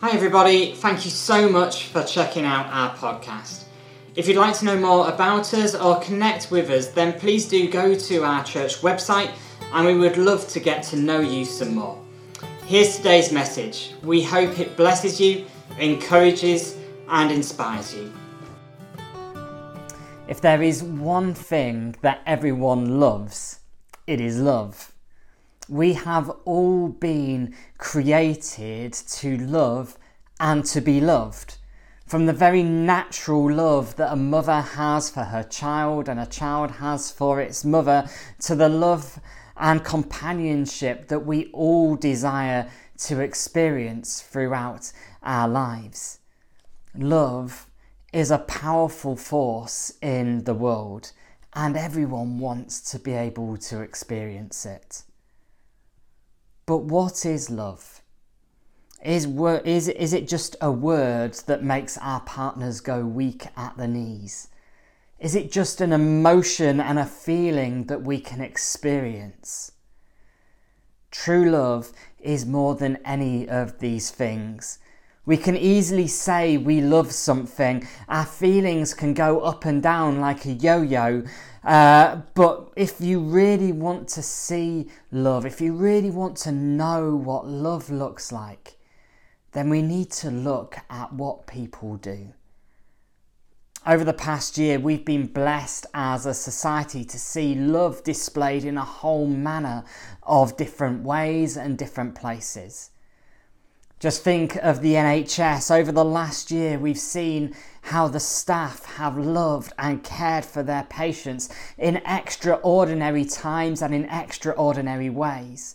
Hi, everybody. Thank you so much for checking out our podcast. If you'd like to know more about us or connect with us, then please do go to our church website and we would love to get to know you some more. Here's today's message. We hope it blesses you, encourages, and inspires you. If there is one thing that everyone loves, it is love. We have all been created to love and to be loved. From the very natural love that a mother has for her child and a child has for its mother, to the love and companionship that we all desire to experience throughout our lives. Love is a powerful force in the world, and everyone wants to be able to experience it. But what is love? Is, is, is it just a word that makes our partners go weak at the knees? Is it just an emotion and a feeling that we can experience? True love is more than any of these things. We can easily say we love something. Our feelings can go up and down like a yo yo, uh, but if you really want to see love, if you really want to know what love looks like, then we need to look at what people do. Over the past year, we've been blessed as a society to see love displayed in a whole manner of different ways and different places. Just think of the NHS. Over the last year, we've seen how the staff have loved and cared for their patients in extraordinary times and in extraordinary ways.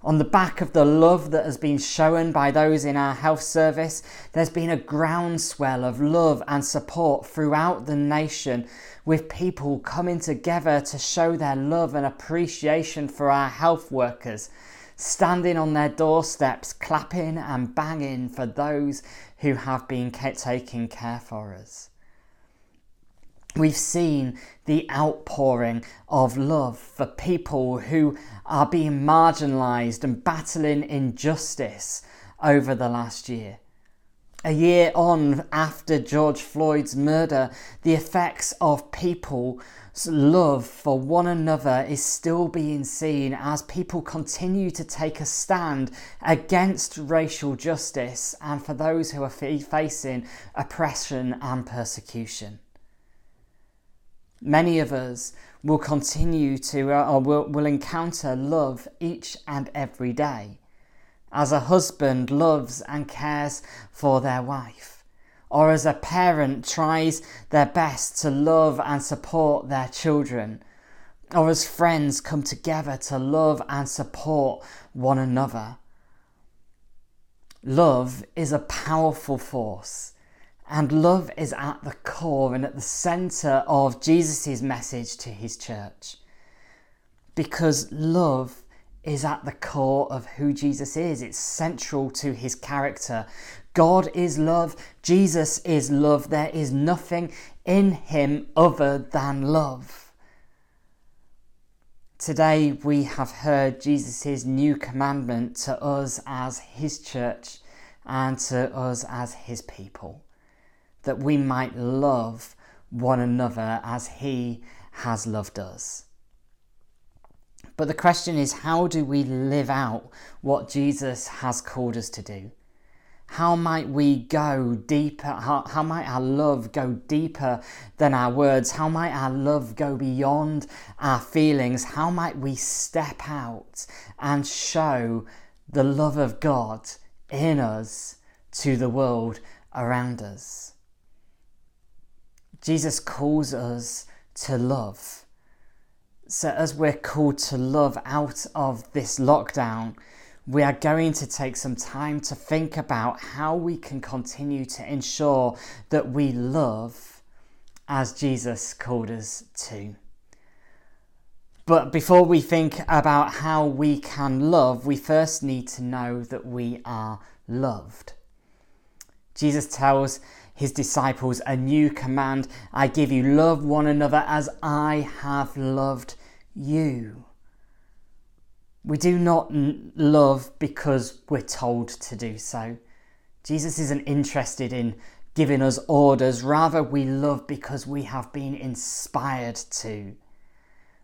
On the back of the love that has been shown by those in our health service, there's been a groundswell of love and support throughout the nation, with people coming together to show their love and appreciation for our health workers standing on their doorsteps, clapping and banging for those who have been taking care for us. We've seen the outpouring of love for people who are being marginalised and battling injustice over the last year. A year on after George Floyd's murder, the effects of people love for one another is still being seen as people continue to take a stand against racial justice and for those who are facing oppression and persecution. Many of us will continue to uh, or will, will encounter love each and every day as a husband loves and cares for their wife or as a parent tries their best to love and support their children, or as friends come together to love and support one another. Love is a powerful force, and love is at the core and at the centre of Jesus' message to his church. Because love is at the core of who Jesus is. It's central to his character. God is love. Jesus is love. There is nothing in him other than love. Today we have heard Jesus' new commandment to us as his church and to us as his people that we might love one another as he has loved us. But the question is how do we live out what Jesus has called us to do? How might we go deeper? How, how might our love go deeper than our words? How might our love go beyond our feelings? How might we step out and show the love of God in us to the world around us? Jesus calls us to love. So, as we're called to love out of this lockdown, we are going to take some time to think about how we can continue to ensure that we love as Jesus called us to. But before we think about how we can love, we first need to know that we are loved. Jesus tells his disciples a new command I give you love one another as I have loved you. We do not love because we're told to do so. Jesus isn't interested in giving us orders, rather, we love because we have been inspired to.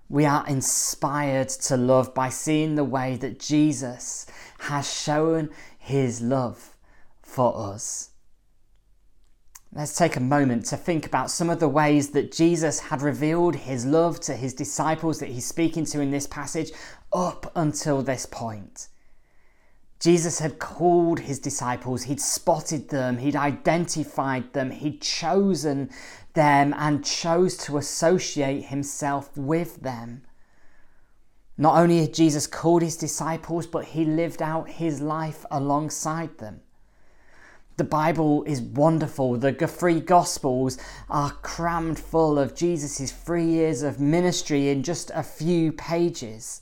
We are inspired to love by seeing the way that Jesus has shown his love for us. Let's take a moment to think about some of the ways that Jesus had revealed his love to his disciples that he's speaking to in this passage up until this point. Jesus had called his disciples, he'd spotted them, he'd identified them, he'd chosen them and chose to associate himself with them. Not only had Jesus called his disciples, but he lived out his life alongside them. The Bible is wonderful. The three Gospels are crammed full of Jesus' three years of ministry in just a few pages.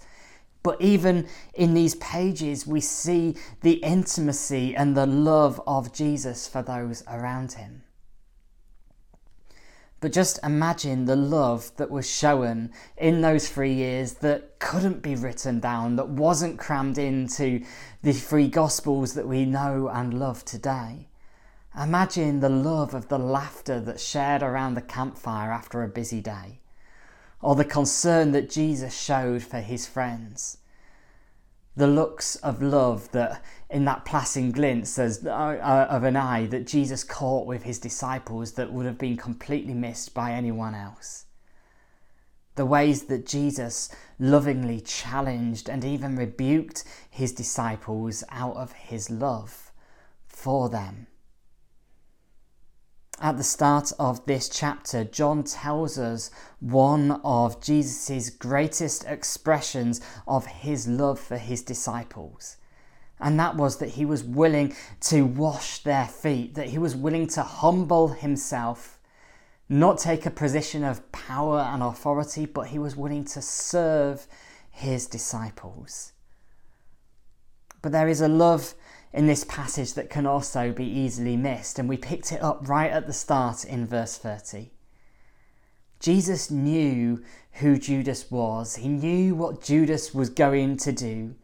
But even in these pages, we see the intimacy and the love of Jesus for those around him. But just imagine the love that was shown in those three years that couldn't be written down, that wasn't crammed into the three Gospels that we know and love today. Imagine the love of the laughter that's shared around the campfire after a busy day or the concern that Jesus showed for his friends. The looks of love that in that passing as, uh, uh, of an eye that Jesus caught with his disciples that would have been completely missed by anyone else. The ways that Jesus lovingly challenged and even rebuked his disciples out of his love for them. At the start of this chapter, John tells us one of Jesus' greatest expressions of his love for his disciples. And that was that he was willing to wash their feet, that he was willing to humble himself, not take a position of power and authority, but he was willing to serve his disciples. But there is a love in this passage that can also be easily missed, and we picked it up right at the start in verse 30. Jesus knew who Judas was, he knew what Judas was going to do.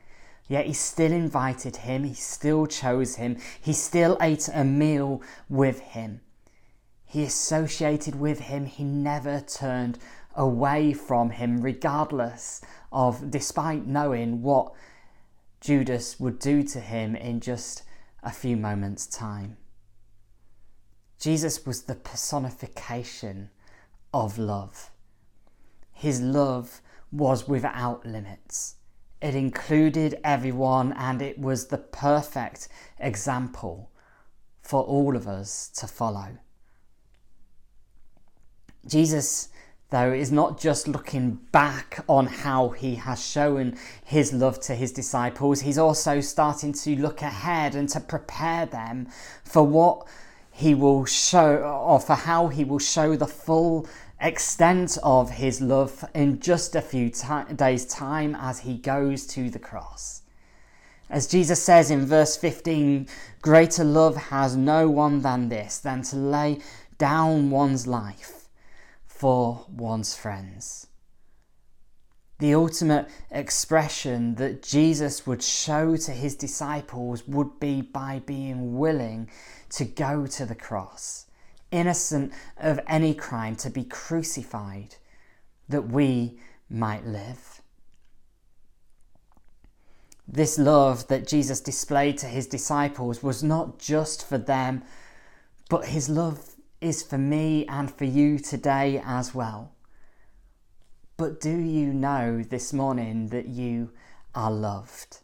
Yet he still invited him, he still chose him, he still ate a meal with him. He associated with him, he never turned away from him, regardless of, despite knowing what Judas would do to him in just a few moments' time. Jesus was the personification of love. His love was without limits. It included everyone and it was the perfect example for all of us to follow. Jesus though, is not just looking back on how he has shown his love to his disciples, he's also starting to look ahead and to prepare them for what he will show, or for how he will show the full extent of his love in just a few t- days' time as he goes to the cross. As Jesus says in verse 15, greater love has no one than this, than to lay down one's life for one's friends. The ultimate expression that Jesus would show to his disciples would be by being willing to go to the cross, innocent of any crime, to be crucified, that we might live. This love that Jesus displayed to his disciples was not just for them, but his love is for me and for you today as well. But do you know this morning that you are loved?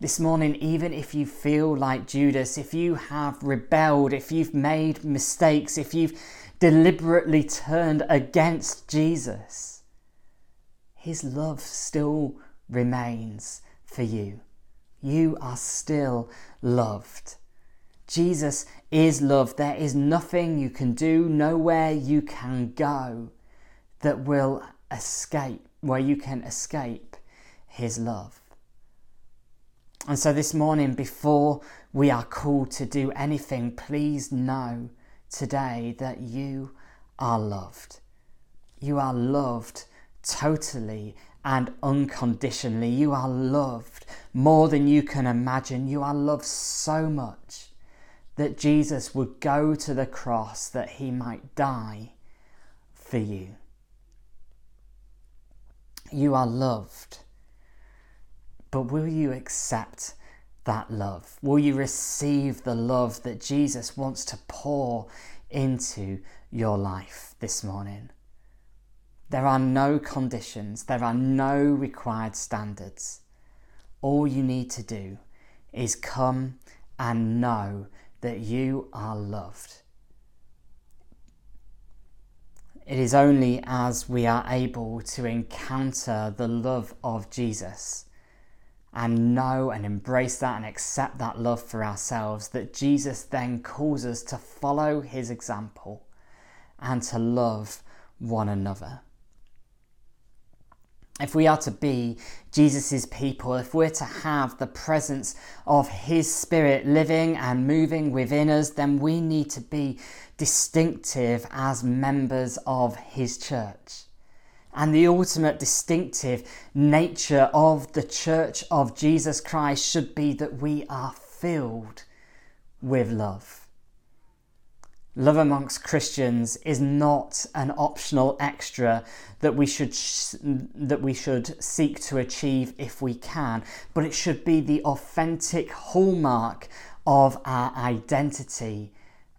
This morning, even if you feel like Judas, if you have rebelled, if you've made mistakes, if you've deliberately turned against Jesus, his love still remains for you. You are still loved. Jesus is love. There is nothing you can do, nowhere you can go that will escape, where you can escape His love. And so this morning, before we are called to do anything, please know today that you are loved. You are loved totally and unconditionally. You are loved more than you can imagine. You are loved so much that Jesus would go to the cross that he might die for you. You are loved, but will you accept that love? Will you receive the love that Jesus wants to pour into your life this morning? There are no conditions, there are no required standards. All you need to do is come and know that you are loved. It is only as we are able to encounter the love of Jesus and know and embrace that and accept that love for ourselves that Jesus then calls us to follow his example and to love one another if we are to be Jesus' people, if we're to have the presence of His Spirit living and moving within us, then we need to be distinctive as members of His church. And the ultimate distinctive nature of the church of Jesus Christ should be that we are filled with love. Love amongst Christians is not an optional extra that we should that we should seek to achieve if we can, but it should be the authentic hallmark of our identity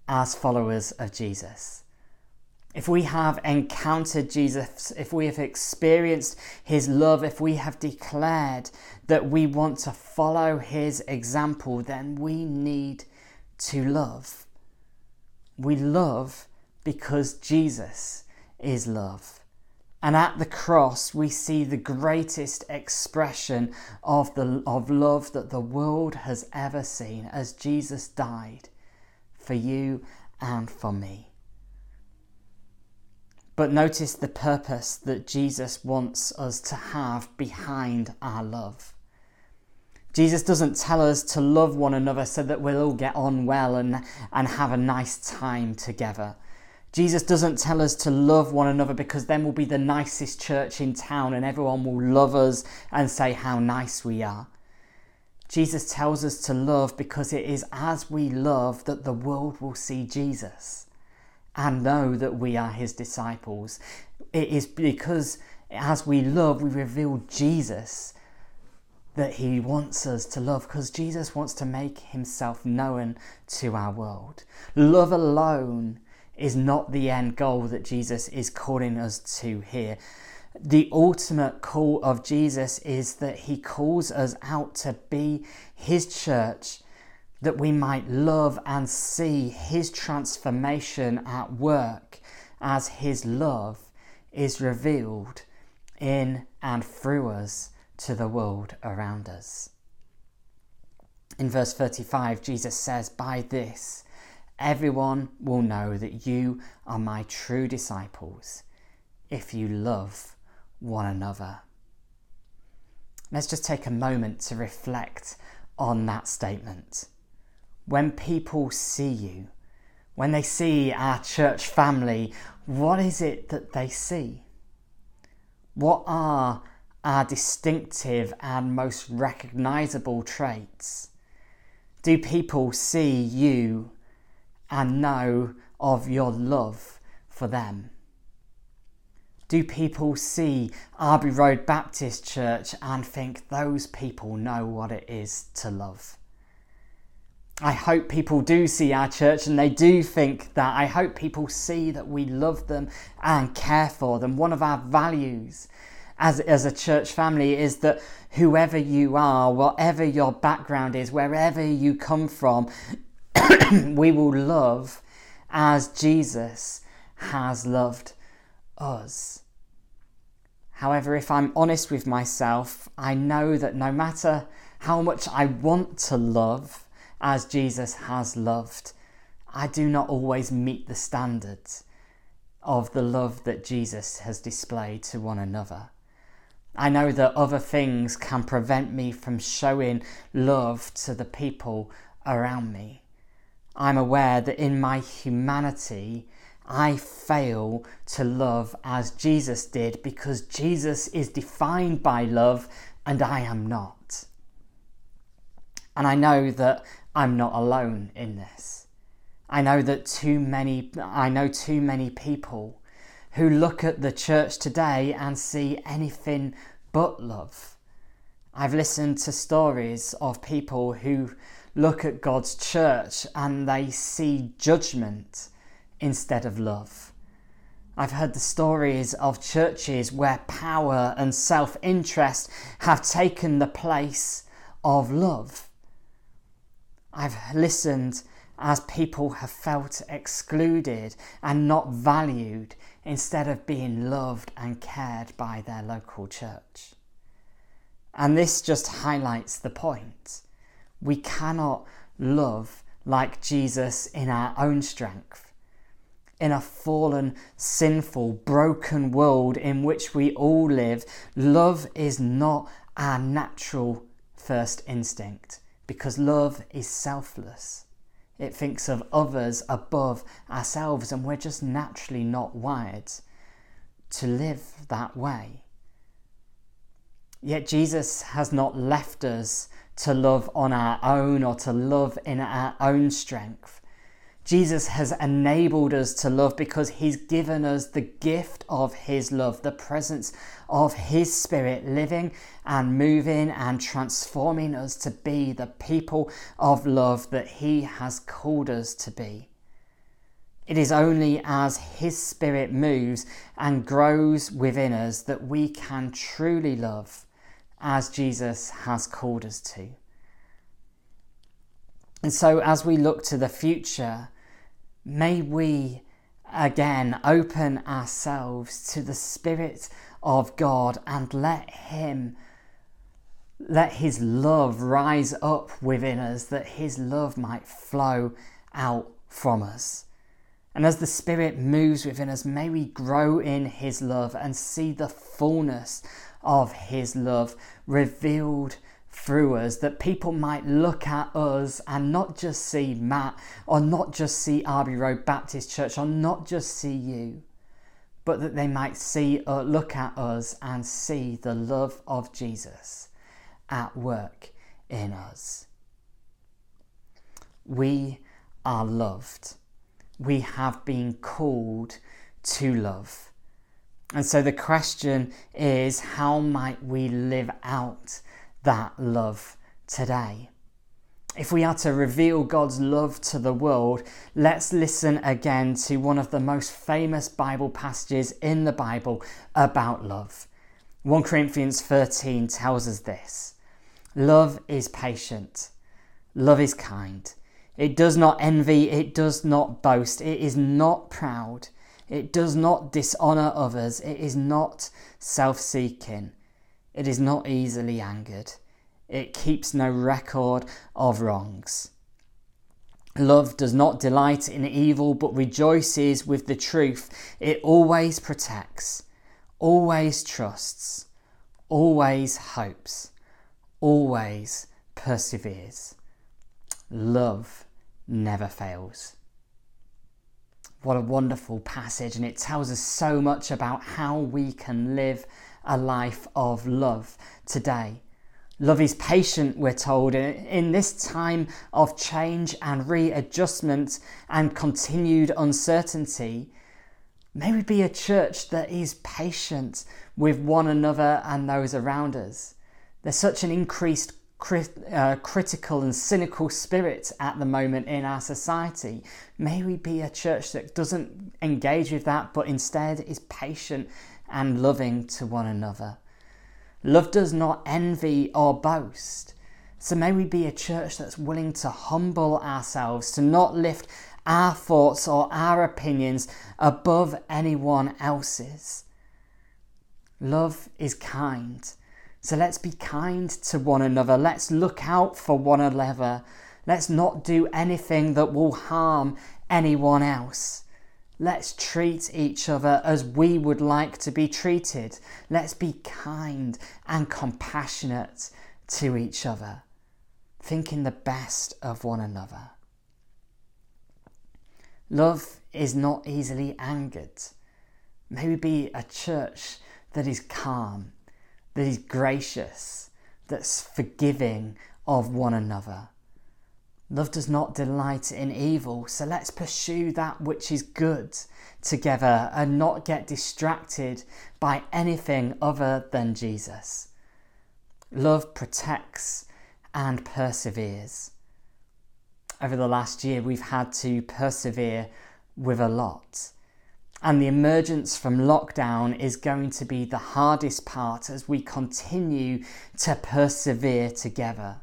as followers of Jesus. If we have encountered Jesus, if we have experienced his love, if we have declared that we want to follow his example, then we need to love. We love because Jesus is love. And at the cross, we see the greatest expression of, the, of love that the world has ever seen as Jesus died for you and for me. But notice the purpose that Jesus wants us to have behind our love. Jesus doesn't tell us to love one another so that we'll all get on well and, and have a nice time together. Jesus doesn't tell us to love one another because then we'll be the nicest church in town and everyone will love us and say how nice we are. Jesus tells us to love because it is as we love that the world will see Jesus and know that we are his disciples. It is because as we love, we reveal Jesus that he wants us to love because Jesus wants to make himself known to our world. Love alone is not the end goal that Jesus is calling us to here. The ultimate call of Jesus is that he calls us out to be his church that we might love and see his transformation at work as his love is revealed in and through us to the world around us. In verse 35, Jesus says, By this, everyone will know that you are my true disciples if you love one another. Let's just take a moment to reflect on that statement. When people see you, when they see our church family, what is it that they see? What are our distinctive and most recognizable traits? Do people see you and know of your love for them? Do people see Arby Road Baptist Church and think those people know what it is to love? I hope people do see our church and they do think that. I hope people see that we love them and care for them. One of our values as, as a church family is that whoever you are, whatever your background is, wherever you come from, we will love as Jesus has loved us. However, if I'm honest with myself, I know that no matter how much I want to love as Jesus has loved, I do not always meet the standards of the love that Jesus has displayed to one another. I know that other things can prevent me from showing love to the people around me. I'm aware that in my humanity, I fail to love as Jesus did because Jesus is defined by love and I am not. And I know that I'm not alone in this. I know that too many I know too many people who look at the church today and see anything but love. I've listened to stories of people who look at God's church and they see judgment instead of love. I've heard the stories of churches where power and self interest have taken the place of love. I've listened as people have felt excluded and not valued instead of being loved and cared by their local church. And this just highlights the point. We cannot love like Jesus in our own strength. In a fallen, sinful, broken world in which we all live, love is not our natural first instinct because love is selfless. It thinks of others above ourselves, and we're just naturally not wired to live that way. Yet Jesus has not left us to love on our own or to love in our own strength. Jesus has enabled us to love because He's given us the gift of His love, the presence of His Spirit living and moving and transforming us to be the people of love that He has called us to be. It is only as His Spirit moves and grows within us that we can truly love as Jesus has called us to. And so, as we look to the future, May we again open ourselves to the Spirit of God and let Him, let His love rise up within us, that His love might flow out from us. And as the Spirit moves within us, may we grow in His love and see the fullness of His love revealed through us, that people might look at us and not just see Matt, or not just see Arby Road Baptist Church, or not just see you, but that they might see or uh, look at us and see the love of Jesus at work in us. We are loved. We have been called to love. And so the question is how might we live out that love today. If we are to reveal God's love to the world, let's listen again to one of the most famous Bible passages in the Bible about love. 1 Corinthians 13 tells us this Love is patient, love is kind. It does not envy, it does not boast, it is not proud, it does not dishonour others, it is not self seeking. It is not easily angered. It keeps no record of wrongs. Love does not delight in evil but rejoices with the truth. It always protects, always trusts, always hopes, always perseveres. Love never fails. What a wonderful passage, and it tells us so much about how we can live a life of love today. Love is patient, we're told, in this time of change and readjustment and continued uncertainty. May we be a church that is patient with one another and those around us. There's such an increased crit, uh, critical and cynical spirit at the moment in our society. May we be a church that doesn't engage with that, but instead is patient and loving to one another. Love does not envy or boast. So may we be a church that's willing to humble ourselves, to not lift our thoughts or our opinions above anyone else's. Love is kind. So let's be kind to one another. Let's look out for one another. Let's not do anything that will harm anyone else. Let's treat each other as we would like to be treated. Let's be kind and compassionate to each other, thinking the best of one another. Love is not easily angered. May we be a church that is calm, that is gracious, that's forgiving of one another. Love does not delight in evil, so let's pursue that which is good together and not get distracted by anything other than Jesus. Love protects and perseveres. Over the last year, we've had to persevere with a lot. And the emergence from lockdown is going to be the hardest part as we continue to persevere together.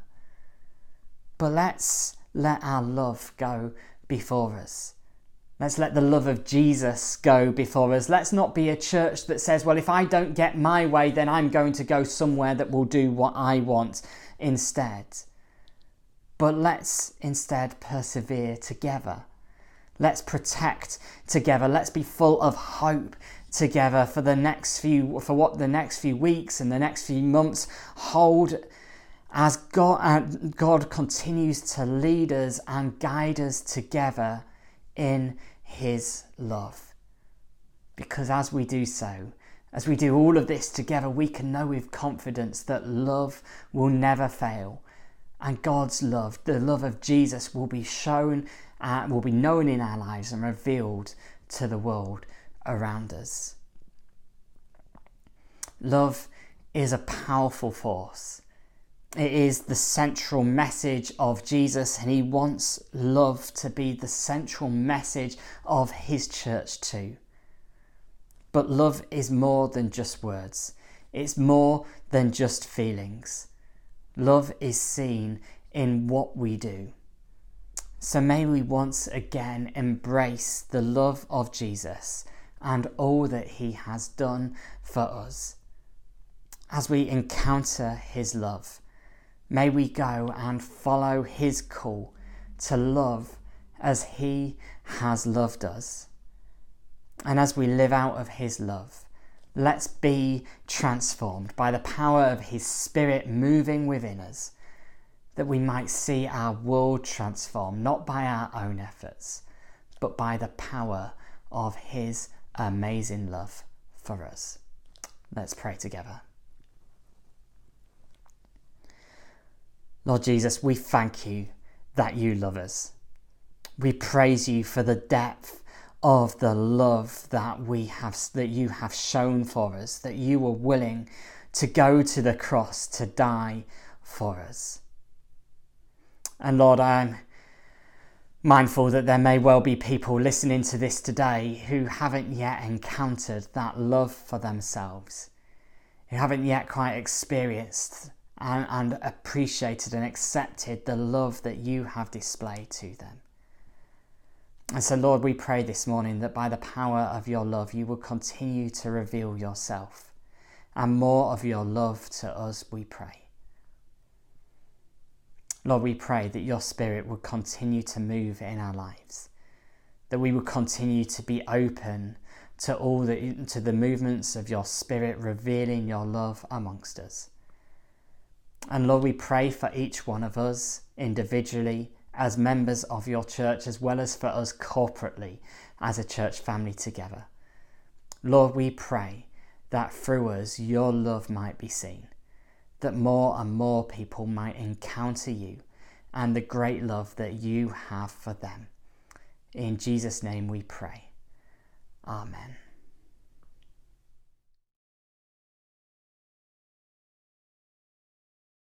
But let's let our love go before us. Let's let the love of Jesus go before us. Let's not be a church that says, well, if I don't get my way, then I'm going to go somewhere that will do what I want instead. But let's instead persevere together. Let's protect together. Let's be full of hope together for the next few for what the next few weeks and the next few months hold as God, uh, God continues to lead us and guide us together in His love. Because as we do so, as we do all of this together, we can know with confidence that love will never fail. And God's love, the love of Jesus, will be shown, uh, will be known in our lives and revealed to the world around us. Love is a powerful force. It is the central message of Jesus, and he wants love to be the central message of his church too. But love is more than just words, it's more than just feelings. Love is seen in what we do. So may we once again embrace the love of Jesus and all that he has done for us. As we encounter his love, May we go and follow his call to love as he has loved us. And as we live out of his love, let's be transformed by the power of his spirit moving within us, that we might see our world transformed, not by our own efforts, but by the power of his amazing love for us. Let's pray together. Lord Jesus, we thank you that you love us. We praise you for the depth of the love that we have that you have shown for us, that you were willing to go to the cross to die for us. And Lord, I'm mindful that there may well be people listening to this today who haven't yet encountered that love for themselves, who haven't yet quite experienced and, and appreciated and accepted the love that you have displayed to them. And so, Lord, we pray this morning that by the power of your love, you will continue to reveal yourself and more of your love to us, we pray. Lord, we pray that your Spirit would continue to move in our lives, that we would continue to be open to all the, to the movements of your Spirit, revealing your love amongst us. And Lord, we pray for each one of us individually as members of your church, as well as for us corporately as a church family together. Lord, we pray that through us your love might be seen, that more and more people might encounter you and the great love that you have for them. In Jesus' name we pray. Amen.